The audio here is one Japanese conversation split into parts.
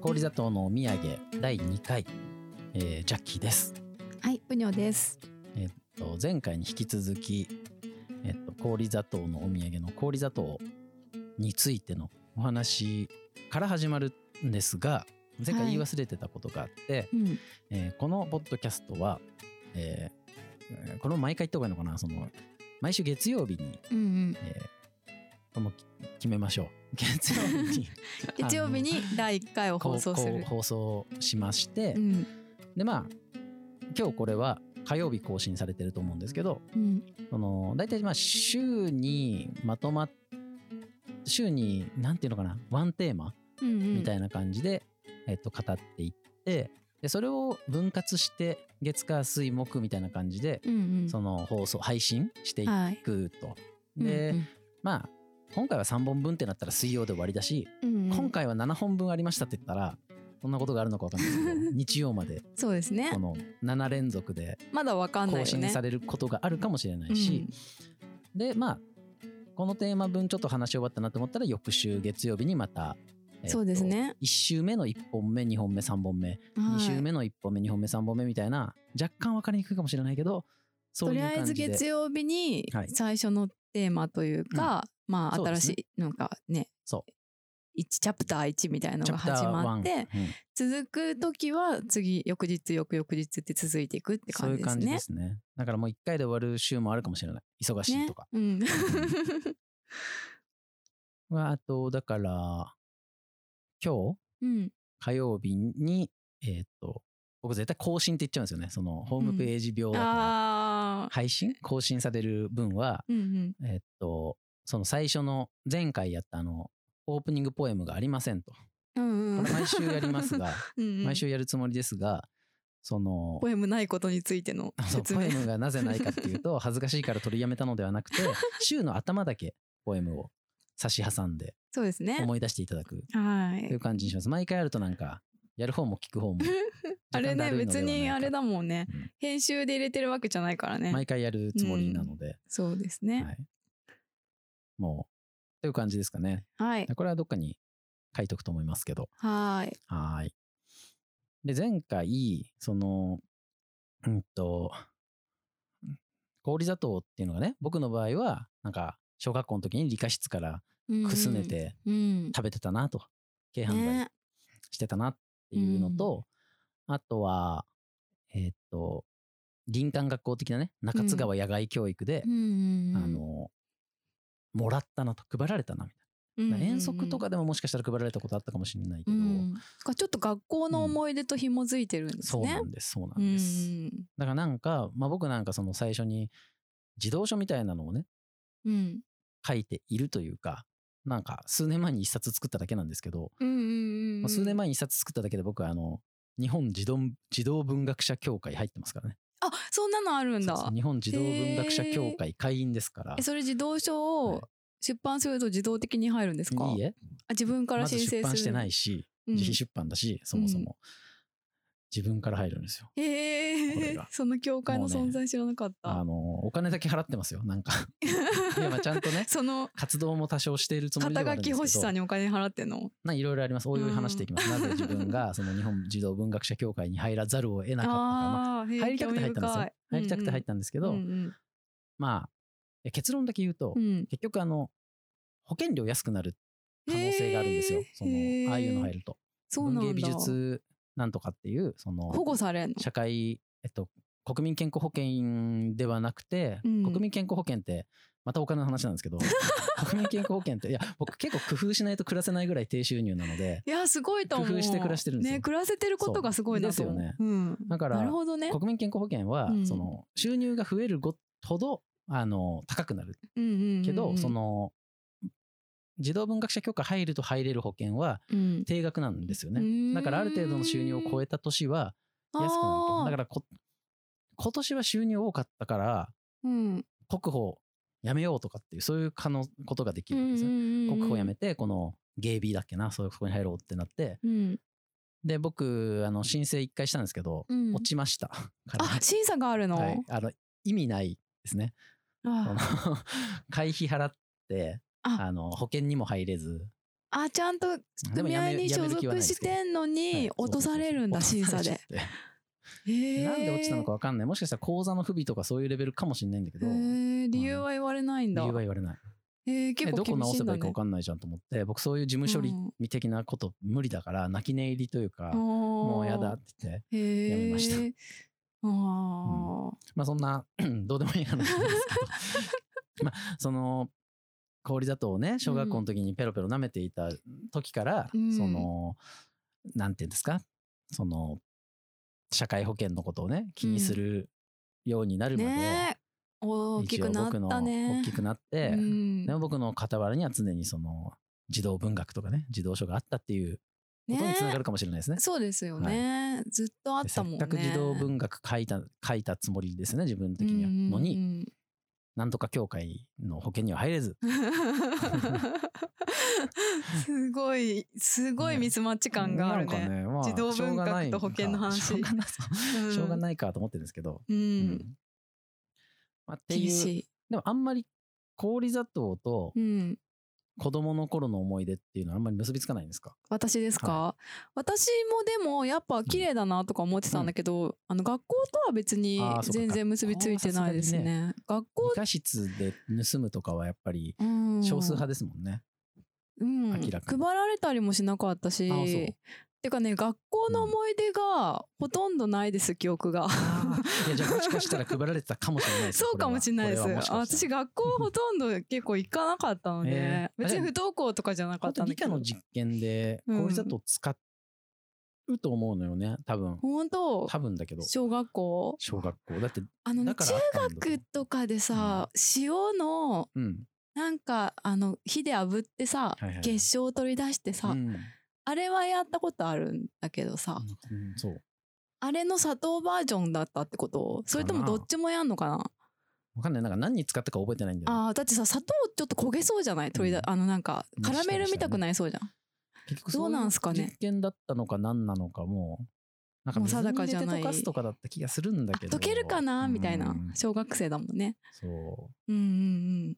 氷砂糖のお土産第2回、えージャッキーです。はい、ぷにょです。えっと前回に引き続き、えっと氷砂糖のお土産の氷砂糖についてのお話から始まるんですが、前回言い忘れてたことがあって、うん、えーこのポッドキャストは、えーえーこれも毎回言った方がいいのかな、その毎週月曜日に、うん、うん。えーこの決めましょう。月曜日に 月曜日に第1回を放送する。放送しまして、うん、でまあ今日これは火曜日更新されてると思うんですけどうん、その大体まあ週にまとまっ週になんていうのかなワンテーマうん、うん。みたいな感じで、えっと語っていってでそれを分割して月火水木みたいな感じで、うん、うん。その放送配信していはい。くと。で、うんまあ今回は3本分ってなったら水曜で終わりだし、うん、うん今回は7本分ありましたって言ったらそんなことがあるのか分かんないですけど 日曜までそうですねこ。の7連続でまだわかんない。更新されることがあるかもしれないし、でまあこのテーマ分ちょっと話し終わったなと思ったら翌週月曜日にまた、えっとそうですね。1週目の1本目2本目3本目、はい2週目の1本目2本目3本目みたいな若干分かりにくいかもしれないけどとりあえず感じで月曜日にはい。最初のテーマというか、まあそうですね。新しいなんかねそう。1チャプター1みたいなのが始まっ1てうん。続く時は次翌日翌々日って続いていくってそういう感じ感じですね。ですねだからもう1回で終わる週もあるかもしれない。忙しいとか、ね。うん、まあ あとだから今日？うん、火曜日にえっ、と僕絶対更新って言っちゃうんですよね。そのホームページ病だから、ああ、配信？更新される分はうんうん、えっとその最初の前回やったあのオープニングポエムがありませんと。うんうん。毎週やりますが うんうん。毎週やるつもりですがそのポエムないことについての説明。ポエムがなぜないかっていうと恥ずかしいから取りやめたのではなくて 週の頭だけポエムを差し挟んでそうですね。思い出していただく。はい。という感じにします。毎回やるとなんかやる方も聞く方も あれね別にあれだもんね。うん。編集で入れてるわけじゃないからね。毎回やるつもりなので、そうですね。はい、もうという感じですかね。はい。これはどっかに書いとくと思いますけど。はい。はーい。で前回そのうんと氷砂糖っていうのがね僕の場合はなんか小学校の時に理科室からくすねてうん食べてたなと。軽犯罪ね。してたなっていうのと、あとはえーっと林間学校的なね中津川野外教育でう、んあのもらったなと配られたなみたいな、遠足とかでももしかしたら配られたことあったかもしれないけど、うん。かちょっと学校の思い出と紐づいてるんですね。そうなんですそうなうんです、んだからなんか、まあ、僕なんかその最初に児童書みたいなのをねうん。書いているというかなんか数年前に一冊作っただけなんですけど、うんうんうんまあ数年前に一冊作っただけで僕はあの日本児童児童文学者協会入ってますからね。あそんなのあるんだ。日本児童文学者協会会員ですから。えそれ児童書はい。を出版すると自動的に入るんですか？いいえ。あ自分から申請する出版してないし、うん。自費出版だしそもそも、自分から入るんですよ。こへえれが。その教会の存在知らなかった、あのお金だけ払ってますよなんか。いやまあちゃんとねその活動も多少しているつもりではあ肩書きるんですけど。欲しさにお金払ってんの？まあいろいろあります。おいおい話していきます、なぜ自分がその日本児童文学者協会に入らざるを得なかったか、まあ入りたくて入ったんですよ。入りたくて入ったんですけど、うんうんまあえ結論だけ言うと、うん。うん結局あの保険料安くなる可能性があるんですよ、そのああいうの入ると。そうなんだ。文芸美術なんとかっていうその保護されんの？社会えっと国民健康保険ではなくて、うん。国民健康保険ってまたお金の話なんですけど 国民健康保険っていや僕結構工夫しないと暮らせないぐらい低収入なのでいやすごいと思う。工夫して暮らしてるんですよ。ね暮らせてることがすごいですうん、だからなるほどね。国民健康保険は、うん。その収入が増えるごほどあの高くなる。うんうんうんうん。けど、その児童文学者許可入ると入れる保険はうん。定額なんですよね。ん。だからある程度の収入を超えた年は安くなると。だからこ今年は収入多かったからうん。国保やめようとかっていうそういう可能ことができるんですね。国保やめてこの芸美だっけなそういうそこに入ろうってなって。うん。で僕あの申請一回したんですけど、うん。落ちました。あ審査があるの、はい、あの意味ないですね。そのあ 会費払ってあ。あの保険にも入れず。あちゃんと組合に所属してんのにはい落とされるんだ審査で。なんで落ちたのかわかんない。もしかしたら講座の不備とかそういうレベルかもしれないんだけど、へ理由は言われないんだ。由は言われない。へえ結構えどこ直厳しいんだね。せばいいかわ。かんないじゃんと思って、僕そういう事務処理うん。的なこと無理だから、泣き寝入りというか、ももうやだって言って、やめました。ああ、まあそんな、どうでもいい話なんですけど、まあその、氷砂糖をね、小学校の時にペロペロ舐めていた時から、うんその、なんていうんですか、その、社会保険のことをね、気にするようになるまで、ねえ大き一応くなっ僕のたね。大きくなって、うんでも僕の傍らには常にその、児童文学とかね、児童書があったっていうことにつながるかもしれないですね。そうですよね。ずっとあったもんね。っかく児童文学書いた、書いたつもりですね、自分的には。うんうんうんのに、なんとか協会の保険には入れず、すごい、すごいミスマッチ感があるね。なんかね、まあ、児童文学と保険の話しょうがないしょうがないかと思ってるんですけど。う。うんんまあ、っていう。でもあんまり氷砂糖とうん。子供の頃の思い出っていうのはあんまり結びつかないんですか？私ですか、私もでもやっぱ綺麗だなとか思ってたんだけど、あの学校とは別に全然結びついてないですね。学校理科室で盗むとかはやっぱりうん。少数派ですもんね。うん、明らかに。配られたりもしなかったしてかね学校の思い出がほとんどないです記憶が。いやじゃあもしかしたら配られてたかもしれないです そうかもしれないです。私学校 ほとんど結構行かなかったので、えー別に不登校とかじゃなかったんだけど。理科の実験で氷砂糖使うと思うのよね多分。本当？多分だけど。小学校？小学校。だってあのね中学とかでさ、塩のうん。なんかあの火で炙ってさ、はいはい。結晶を取り出してさ、うんあれはやったことあるんだけどさ、うんそう。あれの砂糖バージョンだったってこと？それともどっちもやんのかな？わかんない。なんか何に使ったか覚えてないんだよね、あーだってさ砂糖ちょっと焦げそうじゃない？取りだ、うんあのなんかカラメルみたくなりそうじゃん、結局どうなんすかね？実験だったのか何なのかもうなんか水に定かじゃない。入れて溶かすとかだった気がするんだけど。あ溶けるかな？みたいな。うん。小学生だもんね。そう。うんうんうん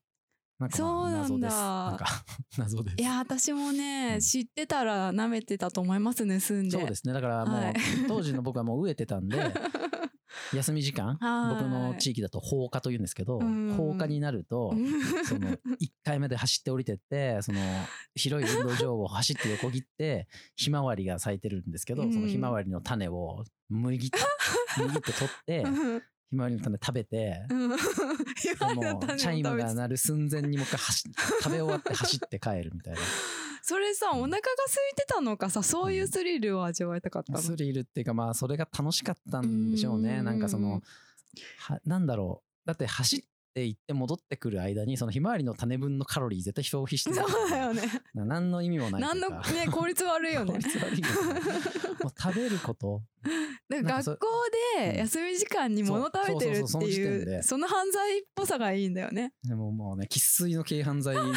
なんかそうなんだ。謎ですなんか 謎です。いや私もね、うん。知ってたら舐めてたと思います盗んで。そうですね。だからもう、はい。当時の僕はもう飢えてたんで 休み時間はい。僕の地域だと放課というんですけどうん。放課になるとその1回目で走って降りてってその広い運動場を走って横切ってひまわりが咲いてるんですけど、うん。そのひまわりの種をむぎってむぎって取ってうんひまわりの種食べて、うん。でもうチャイムが鳴る寸前にもう一回走 食べ終わって走って帰るみたいな。それさお腹が空いてたのかさそういうスリルを味わいたかったの、スリルっていうかまあそれが楽しかったんでしょうね。うん。なんかそのはなんだろう。だって走って行って戻ってくる間にそのひまわりの種分のカロリー絶対消費してるそうだよね。な何の意味もないと何のね効率悪いよね。効率悪いよね。もう食べること。学校で休み時間に物食べてるっていうその犯罪っぽさがいいんだよね。でももうね生粋の軽犯罪好き。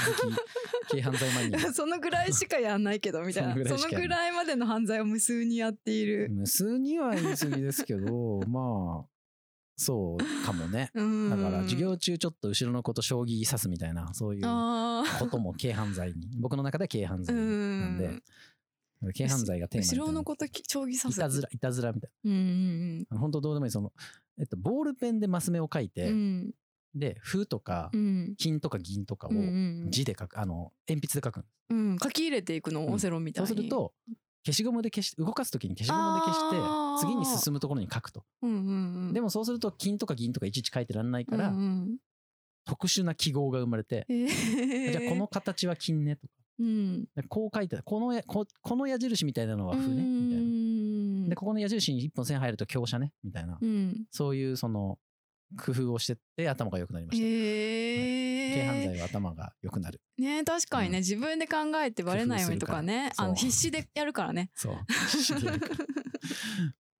軽犯罪マニア。そのぐらいしかやんないけどみたいな。そのぐらいまでの犯罪を無数にやっている、無数には言い過ぎですけどまあそうかもね。うん。だから授業中ちょっと後ろの子と将棋指すみたいなそういうことも軽犯罪に。僕の中で軽犯罪なんで。軽犯罪がテーマ後ろの子と将棋さいせたずらいたずらみたいうんうんな本当どうでもいい。その、えっと、ボールペンでマス目を書いて、で風とかうん。金とか銀とかを字で書くあの鉛筆で書くうん。書き入れていくの？うん。オセロみたいに。そうすると消しゴムで消し動かすときに消しゴムで消して次に進むところに書くと。うんうんうん。でもそうすると金とか銀とかいちいち書いてらんないから、うんうん。特殊な記号が生まれて、えー。じゃあこの形は金ねとか。うん。でこう書いてこのやここの矢印みたいなのは歩ねみたいな。なでここの矢印に一本線入ると強者ねみたいな、うん。そういうその工夫をしてって頭が良くなりました、へえ軽犯罪は頭が良くなる。ね確かにね、うん。自分で考えてバレないようにとかねあの必死でやるからね。そう。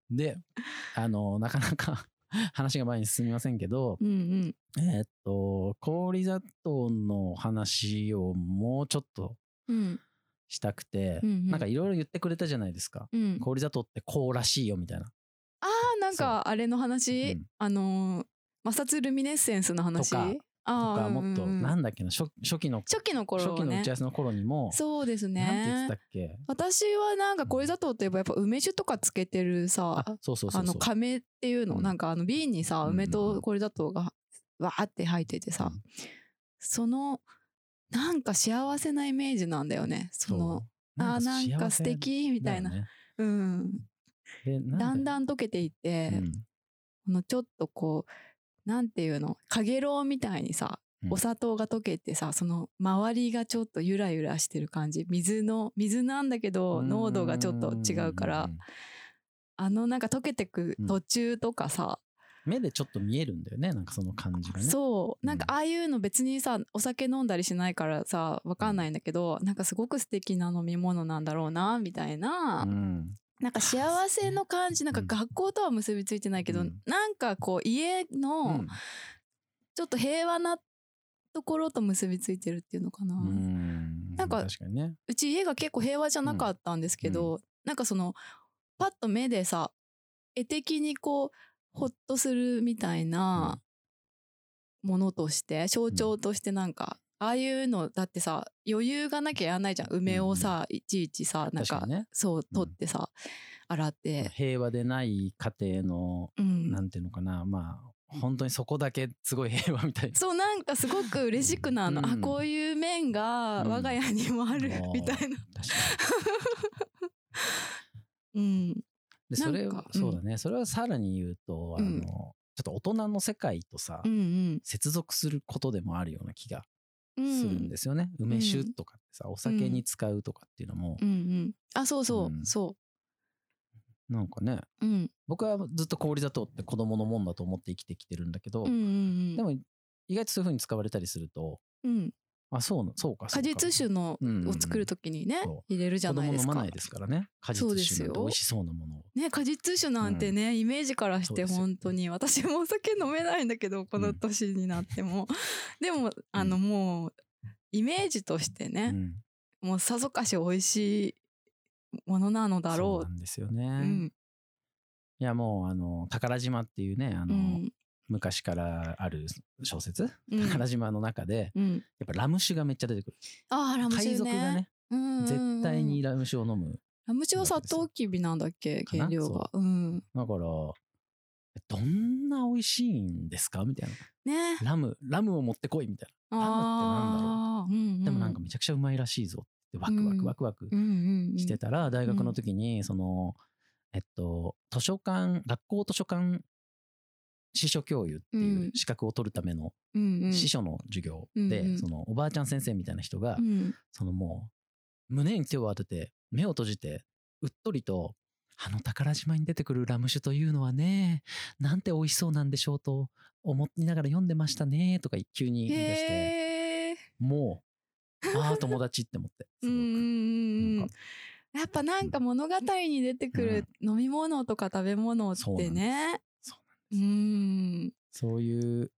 で あのなかなか 話が前に進みませんけど、うんうん。えーっと氷砂糖の話をもうちょっとうん。したくて、うんうん。なんかいろいろ言ってくれたじゃないですか、うん。氷砂糖ってこうらしいよみたいな。あーなんかあれの話、うん。あのー摩擦ルミネッセンスの話？とかあーかもっとなんだっけな初初期の初期の頃初期の打ち合わせの頃にも。そうですなんて言ってねたっけ？私はなんか氷砂糖といえばやっぱ梅酒とかつけてるさうそうそうそう。あの亀っていうの、うん。なんかあの瓶にさ梅と氷砂糖がわーって入っててさ、うん。そのなんか幸せなイメージなんだよね。そのう。あーなんか素敵みたいな、ね。うん。だんだん溶けていって、うん。このちょっとこうなんていうの？かげろうみたいにさうん。お砂糖が溶けてさその周りがちょっとゆらゆらしてる感じ。水の水なんだけど濃度がちょっと違うからんんんあのなんか溶けてく途中とかさ、目でちょっと見えるんだよねなんかその感じがね。そう。なんかうんああいうの別にさお酒飲んだりしないからさわかんないんだけど、なんかすごく素敵な飲み物なんだろうなみたいな、うんなんか幸せの感じなんかうん。学校とは結びついてないけど、うん。なんかこう家うのん。ちょっと平和なところと結びついてるっていうのかな、ううん。なんか確かにね。ち家が結構平和じゃなかったんですけど、なんかそのパッと目でさ絵的にこうほっとするみたいなものとして象徴としてなんか、ああいうのだってさ余裕がなきゃやらないじゃん。梅をさ、いちいちさなんかね。そう取ってさ、洗って、平和でない家庭のうん。なんていうのかなまあ本当にそこだけすごい平和みたいな。そうなんかすごく嬉しくなるの、うん。あこういう面が我が家にもある、うんみたいな。うん、にでそれなんかうんそうだね。それはさらに言うとあのうん。ちょっと大人の世界とさうんうん。接続することでもあるような気がうんするんですよね。梅酒とかってさお酒に使うとかっていうのも。うん。うん、あそうそう、うん。そなんかね。う、うん、僕はずっと氷砂糖って子供のもんだと思って生きてきてるんだけどうんうんうん。でも意外とそういう風に使われたりするとうん、あそうなそうかそうか。果実酒のうん。うんうんを作るときにね、そ入れるじゃ子ないですか。供飲まないですからね。果そう実酒美味しそうなものを。ね果実酒なんてね、イメージからして本当に私もお酒飲めないんだけどこの年になっても、でもあのもうイメージとしてね、うん。もうさぞかし美味しいものなのだそう。ろうなんですよね、うん。いやもうあの宝島っていうねあの、うん昔からある小説、うん。宝島の中でうん、やっぱラム酒がめっちゃ出てくる。ああラム酒ね。海賊がねうんうんうん。絶対にラム酒を飲む。ラム酒はサトウキビなんだっけ？原料が。う。ん。だからどんな美味しいんですか？みたいな。ね。ラムラムを持ってこいみたいな。ラムってなんだろあーうんうん。うでもなんかめちゃくちゃうまいらしいぞってワクワクワクワクしてたら大学の時にそのえっと図書館学校図書館司書教諭っていう資格を取るための司書の授業うんでうん。そのおばあちゃん先生みたいな人がうん。そのもう胸に手を当てて目を閉じてうっとりとあの宝島に出てくるラム酒というのはねなんて美味しそうなんでしょうと思いながら読んでましたねとか急に言い出してもうああ友達って思って すごく。うやっぱなんか物語に出てくる飲み物とか食べ物ってねそううん。そういう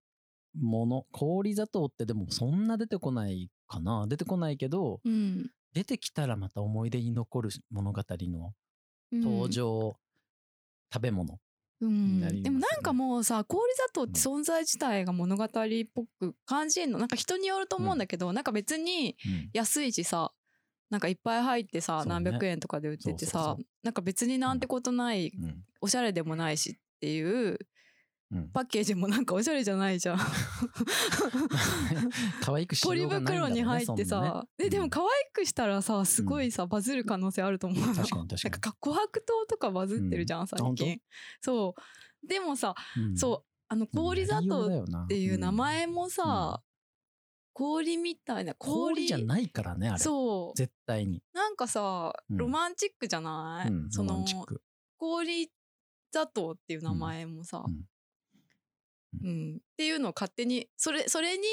もの氷砂糖ってでもそんな出てこないかな？出てこないけどうん。出てきたらまた思い出に残る物語のうん。登場、食べ物うん。ね。でもなんかもうさ氷砂糖って存在自体が物語っぽく感じるの？なんか人によると思うんだけど、なんか別にうん。安いしさなんかいっぱい入ってさ、ね。何百円とかで売っててさそなんか別になんてことない、うん。おしゃれでもないしっていううん。パッケージもなんかおしゃれじゃないじゃん。可愛くしよポリうがないんだろうね袋に入ってさ、ね。ででもうん。可愛くしたらさすごいさ、バズる可能性あると思うの。確かに確かに。なんか琥珀糖とかバズってるじゃん、うん。最近。そう。でもさ、うん。そうあの氷砂糖っっていう名前もさ、氷みたいな氷じゃないからねあれ。そう。絶対に、なんかさうん。ロマンチックじゃない、うん、その氷砂糖っていう名前もさ、うん。うん。っていうのを勝手にそれそれに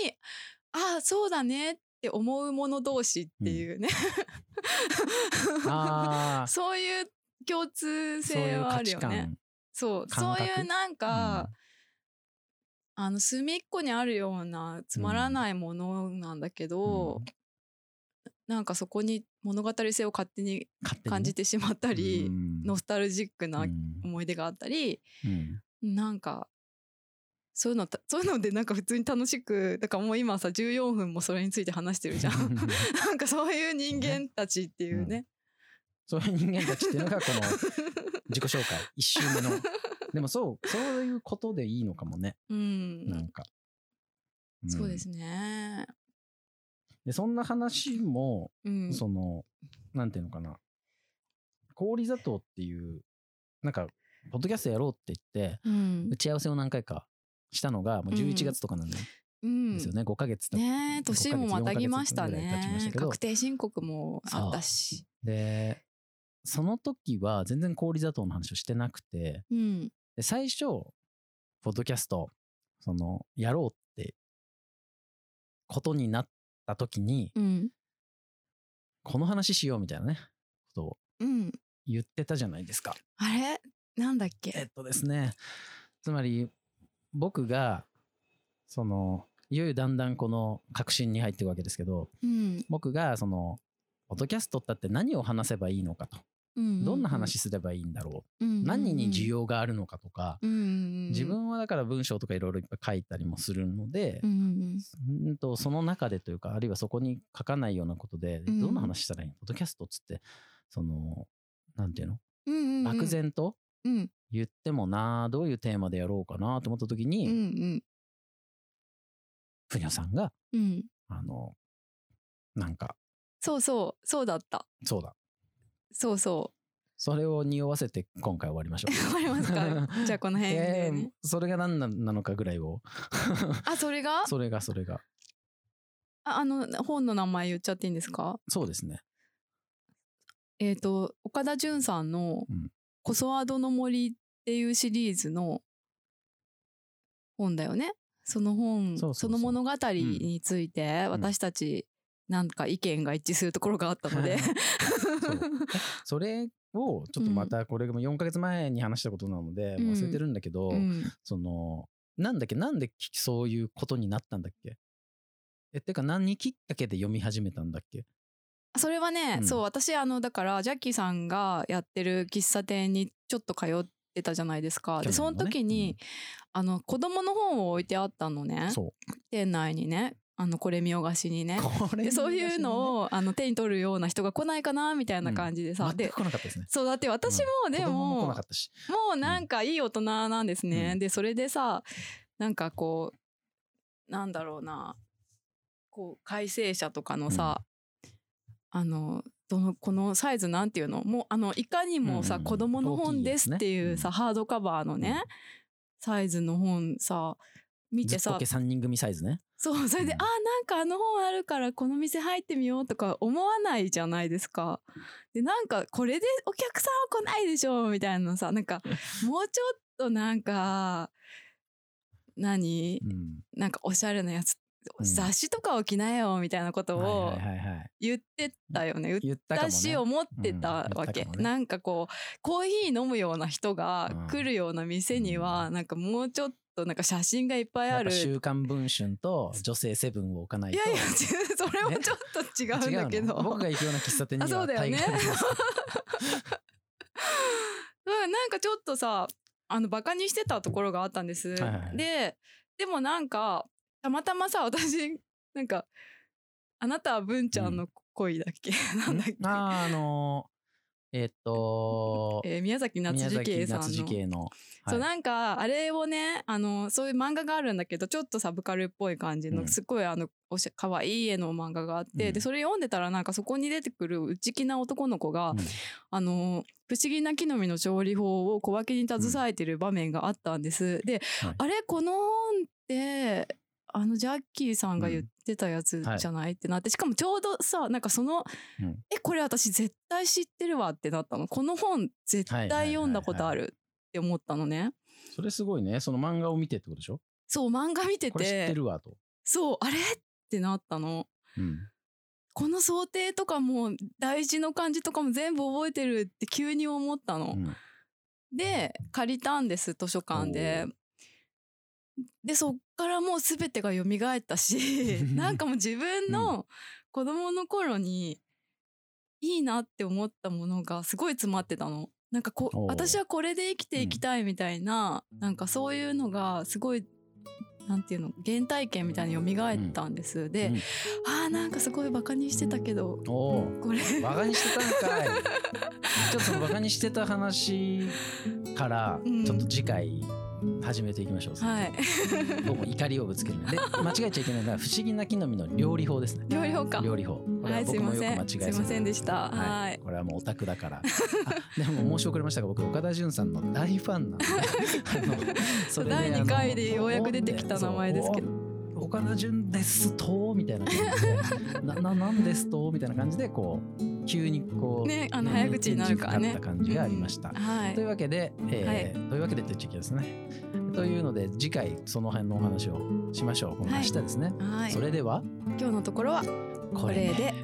ああそうだねって思う者同士っていうね、ああ。そういう共通性はあるよね。観。そう。そういうなんか、あの隅っこにあるようなつまらないものなんだけど、うん。なんかそこに物語性を勝手に感じてしまったり、うん。ノスタルジックなうん。思い出があったり、うん。なんかそういうのた そういうのでなんか普通に楽しくだからもう今さ14分もそれについて話してるじゃん。なんかそういう人間たちっていうね、そういう人間たちっていうのがこの 自己紹介一周目の。でもそうそういうことでいいのかもね。うん、なんか、ん。そうですね。でそんな話も、うん。そのなんていうのかな。氷砂糖っていうなんかポッドキャストやろうって言ってうん。打ち合わせを何回かしたのがもう11月とかなんでうん。すよね、5ヶ月ねえ年もまたぎました5ヶ月4ヶ月ぐらい経ちましね確定申告もあったし。でその時は全然氷砂糖の話をしてなくてうん。で最初ポッドキャストそのやろうってことになった時にうん。この話しようみたいなねことをうん。言ってたじゃないですか。あれ？なんだっえけっとですね。つまり僕がそのいよいよだんだんこの確信に入っていくわけですけどうん。僕がそのポッドキャストだって何を話せばいいのかと。うんどんな話すればいいんだろう。うん何に需要があるのかとか。うんうん自分はだから文章とかいろいろいっぱい書いたりもするのでうんうんうん。とその中でというかあるいはそこに書かないようなことでうん。どんな話したらいいの？ポッドキャストっつってそのなんていうの？うんうんうん。漠然とうん言ってもなどういうテーマでやろうかなと思った時うんうにん。ふにょさんがうん。あのなんかそうそうそうだった。そうだ。そうそそれを匂わせて今回終わりましょう。うわかりますか？じゃあこの辺で えねーそれが何ななのかぐらいを。あ それが？それがそれが。ああの本の名前言っちゃっていいんですか？そうですね。えっ、と岡田准さんのうん「コソワドの森」っていうシリーズの本だよね。その本その物語について私たちなんか意見が一致するところがあったので。それをちょっとまたこれも4ヶ月前に話したことなので忘れてるんだけど、うん。そのなんだっけなんでそういうことになったんだっけ？えってか何きっかけで読み始めたんだっけ？それはね、うん。そう私あのだからジャッキーさんがやってる喫茶店にちょっと通ってたじゃないですか。でその時に、あの子供の本を置いてあったのね。う。んそ店内にね。あのこれ見よがしにね。う。これでそういうのををあの手に取るような人が来ないかなみたいな感じでさ、で全く来なかったですね。そうだって私もで子供も来も、なかったし。もうなんかいい大人なんですね、うん。でそれでさなんかこうなんだろうな。こう改正者とかのさ、あのどのこのサイズなんていうの？もうあのいかにもさ、子供の本ですっていうさ、ハードカバーのね、うん。サイズの本さ見てさずっとけ3人組サイズね。そうそれで、うん。あなんかあの本あるからこの店入ってみようとか思わないじゃないですか。でなんかこれでお客さんは来ないでしょみたいなさなんか もうちょっとなんか何？うん。なんかおしゃれなやつ、うん雑誌とかを着なよみたいなことを。言ってたよね。言ったしね。思ってたわけ、なんかこうコーヒー飲むような人がうん来るような店には、うなんかもうちょっとなんか写真がいっぱいある週刊文春と女性セブンを置かないと。いやいや、それもちょっと違うんだけど。違うの？僕が行くような喫茶店にはあそうだよね なんかちょっとさ、あの、バカにしてたところがあったんです。はいはいはいで、でもなんか、たまたまさ、私、なんか、あなたは文ちゃんの恋だっけ、なんだっけ？あーあのー えーっとえー宮崎夏宮崎次慶さんの。夏次慶の。そうはいなんかあれをねあのそういう漫画があるんだけどちょっとサブカルっぽい感じの、うん。すごいあのおしゃ可愛い絵の漫画があって、うん。でそれ読んでたらなんかそこに出てくる内気な男の子が、うん。あの不思議な木の実の調理法を小分けに携えてる場面があったんです。で、はい。あれこの本ってあのジャッキーさんが言ってたやつじゃない、ってなってしかもちょうどさなんかそのうんえこれ私絶対知ってるわってなったのこの本絶対読んだことあるって思ったのね。それすごいね。その漫画を見てってことでしょ？そう漫画見てこれ知っててるわと。そうあれ？ってなったの。うん。この想定とかも大事の漢字とかも全部覚えてるって急に思ったの。うんで借りたんです図書館で。でそっからもう全てが蘇ったし なんかもう自分の子供の頃にいいなって思ったものがすごい詰まってたの。なんかこ私はこれで生きていきたいみたいな、なんかそういうのがすごいなんていうの原体験みたいに蘇ったんです、で、うん。あーなんかすごいバカにしてたけどこれ。バカにしてたんかい。ちょっとバカにしてた話からうん。ちょっと次回始めていきましょう、はい。僕も怒りをぶつけるねで。間違えちゃいけないのは不思議な木の実の料理法ですね。料理法か。料理法。これははい僕もよく間違えすいませんでした。ははい。いこれはもうオタクだから。あでも申し遅れましたが僕岡田准さんの大ファンなんで。第あの二回でようやく出てきた名前ですけど岡田准ですとみたいな感じでな ななんですとみたいな感じでこう急にこうねあの早口になるからね。かった感じがありました、はい。というわけで、えーはというわけでっちゃいけないですね。というので次回その辺のお話をしましょう。この明日ですね。はい。それでは今日のところはここれでね